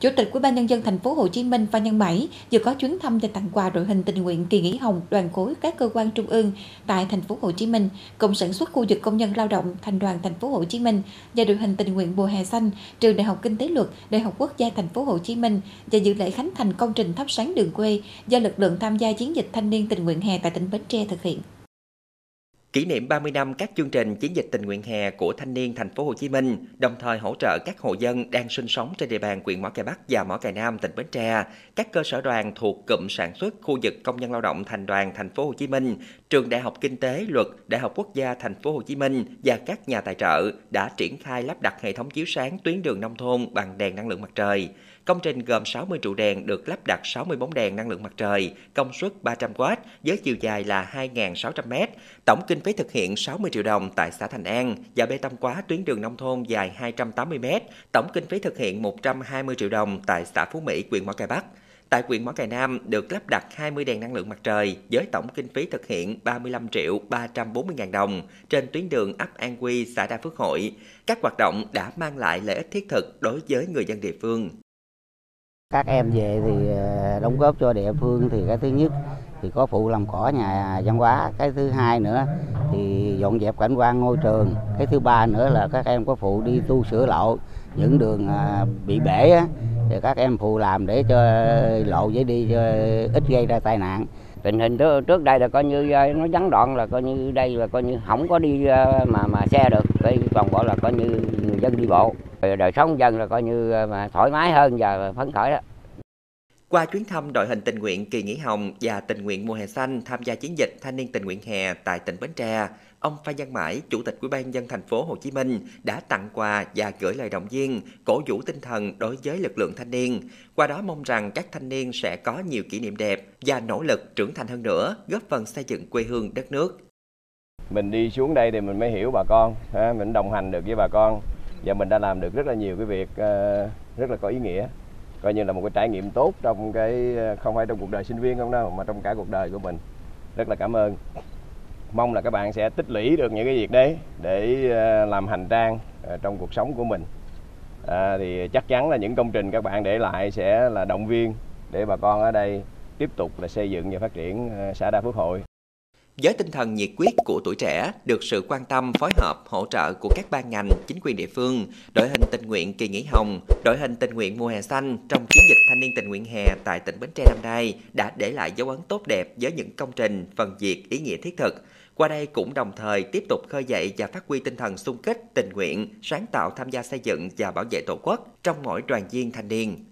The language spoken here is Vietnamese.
Chủ tịch Ủy ban nhân dân thành phố Hồ Chí Minh Phan Văn Mãi vừa có chuyến thăm và tặng quà đội hình tình nguyện kỳ nghỉ hồng đoàn khối các cơ quan trung ương tại thành phố Hồ Chí Minh, cộng sản xuất khu vực công nhân lao động thành đoàn thành phố Hồ Chí Minh và đội hình tình nguyện mùa hè xanh trường Đại học Kinh tế Luật, Đại học Quốc gia thành phố Hồ Chí Minh và dự lễ khánh thành công trình thắp sáng đường quê do lực lượng tham gia chiến dịch thanh niên tình nguyện hè tại tỉnh Bến Tre thực hiện. Kỷ niệm 30 năm các chương trình chiến dịch tình nguyện hè của thanh niên thành phố Hồ Chí Minh, đồng thời hỗ trợ các hộ dân đang sinh sống trên địa bàn huyện Mỏ Cày Bắc và Mỏ Cày Nam tỉnh Bến Tre, các cơ sở đoàn thuộc cụm sản xuất khu vực công nhân lao động thành đoàn thành phố Hồ Chí Minh, trường Đại học Kinh tế Luật, Đại học Quốc gia thành phố Hồ Chí Minh và các nhà tài trợ đã triển khai lắp đặt hệ thống chiếu sáng tuyến đường nông thôn bằng đèn năng lượng mặt trời. Công trình gồm 60 trụ đèn được lắp đặt 60 bóng đèn năng lượng mặt trời, công suất 300W với chiều dài là 2.600m. Tổng kinh phí thực hiện 60 triệu đồng tại xã Thành An và bê tông quá tuyến đường nông thôn dài 280m. Tổng kinh phí thực hiện 120 triệu đồng tại xã Phú Mỹ, huyện Mỏ Cày Bắc. Tại huyện Mỏ Cày Nam được lắp đặt 20 đèn năng lượng mặt trời với tổng kinh phí thực hiện 35 triệu 340 ngàn đồng trên tuyến đường ấp An Quy, xã Đa Phước Hội. Các hoạt động đã mang lại lợi ích thiết thực đối với người dân địa phương. Các em về thì ờ, đóng góp cho địa phương thì cái thứ nhất thì có phụ làm cỏ nhà văn hóa, cái thứ hai nữa thì dọn dẹp cảnh quan ngôi trường, cái thứ ba nữa là các em có phụ đi tu sửa lộ những đường ờ, bị bể á, thì các em phụ làm để cho lộ dễ đi cho ít gây ra tai nạn. Tình hình trước, đây là coi như ờ, nó gián đoạn là coi như đây là coi như không có đi mà mà xe được. Cái toàn bộ là coi như người dân đi bộ đời sống dân là coi như ờ, mà thoải mái hơn và phấn khởi đó qua chuyến thăm đội hình tình nguyện kỳ nghỉ hồng và tình nguyện mùa hè xanh tham gia chiến dịch thanh niên tình nguyện hè tại tỉnh Bến Tre, ông Phan Văn Mãi, Chủ tịch Ủy ban dân thành phố Hồ Chí Minh đã tặng quà và gửi lời động viên, cổ vũ tinh thần đối với lực lượng thanh niên. Qua đó mong rằng các thanh niên sẽ có nhiều kỷ niệm đẹp và nỗ lực trưởng thành hơn nữa, góp phần xây dựng quê hương đất nước. Mình đi xuống đây thì mình mới hiểu bà con, mình đồng hành được với bà con và mình đã làm được rất là nhiều cái việc ờ, rất là có ý nghĩa. Coi như là một cái trải nghiệm tốt trong cái ờ, không phải trong cuộc đời sinh viên không đâu mà trong cả cuộc đời của mình. Rất là cảm ơn. Mong là các bạn sẽ tích lũy được những cái việc đấy để ờ, làm hành trang trong cuộc sống của mình. À, thì chắc chắn là những công trình các bạn để lại sẽ là động viên để bà con ở đây tiếp tục là xây dựng và phát triển xã Đa Phước Hội với tinh thần nhiệt quyết của tuổi trẻ, được sự quan tâm, phối hợp, hỗ trợ của các ban ngành, chính quyền địa phương, đội hình tình nguyện kỳ nghỉ hồng, đội hình tình nguyện mùa hè xanh trong chiến dịch thanh niên tình nguyện hè tại tỉnh Bến Tre năm nay đã để lại dấu ấn tốt đẹp với những công trình, phần việc ý nghĩa thiết thực. Qua đây cũng đồng thời tiếp tục khơi dậy và phát huy tinh thần xung kích, tình nguyện, sáng tạo tham gia xây dựng và bảo vệ Tổ quốc trong mỗi đoàn viên thanh niên.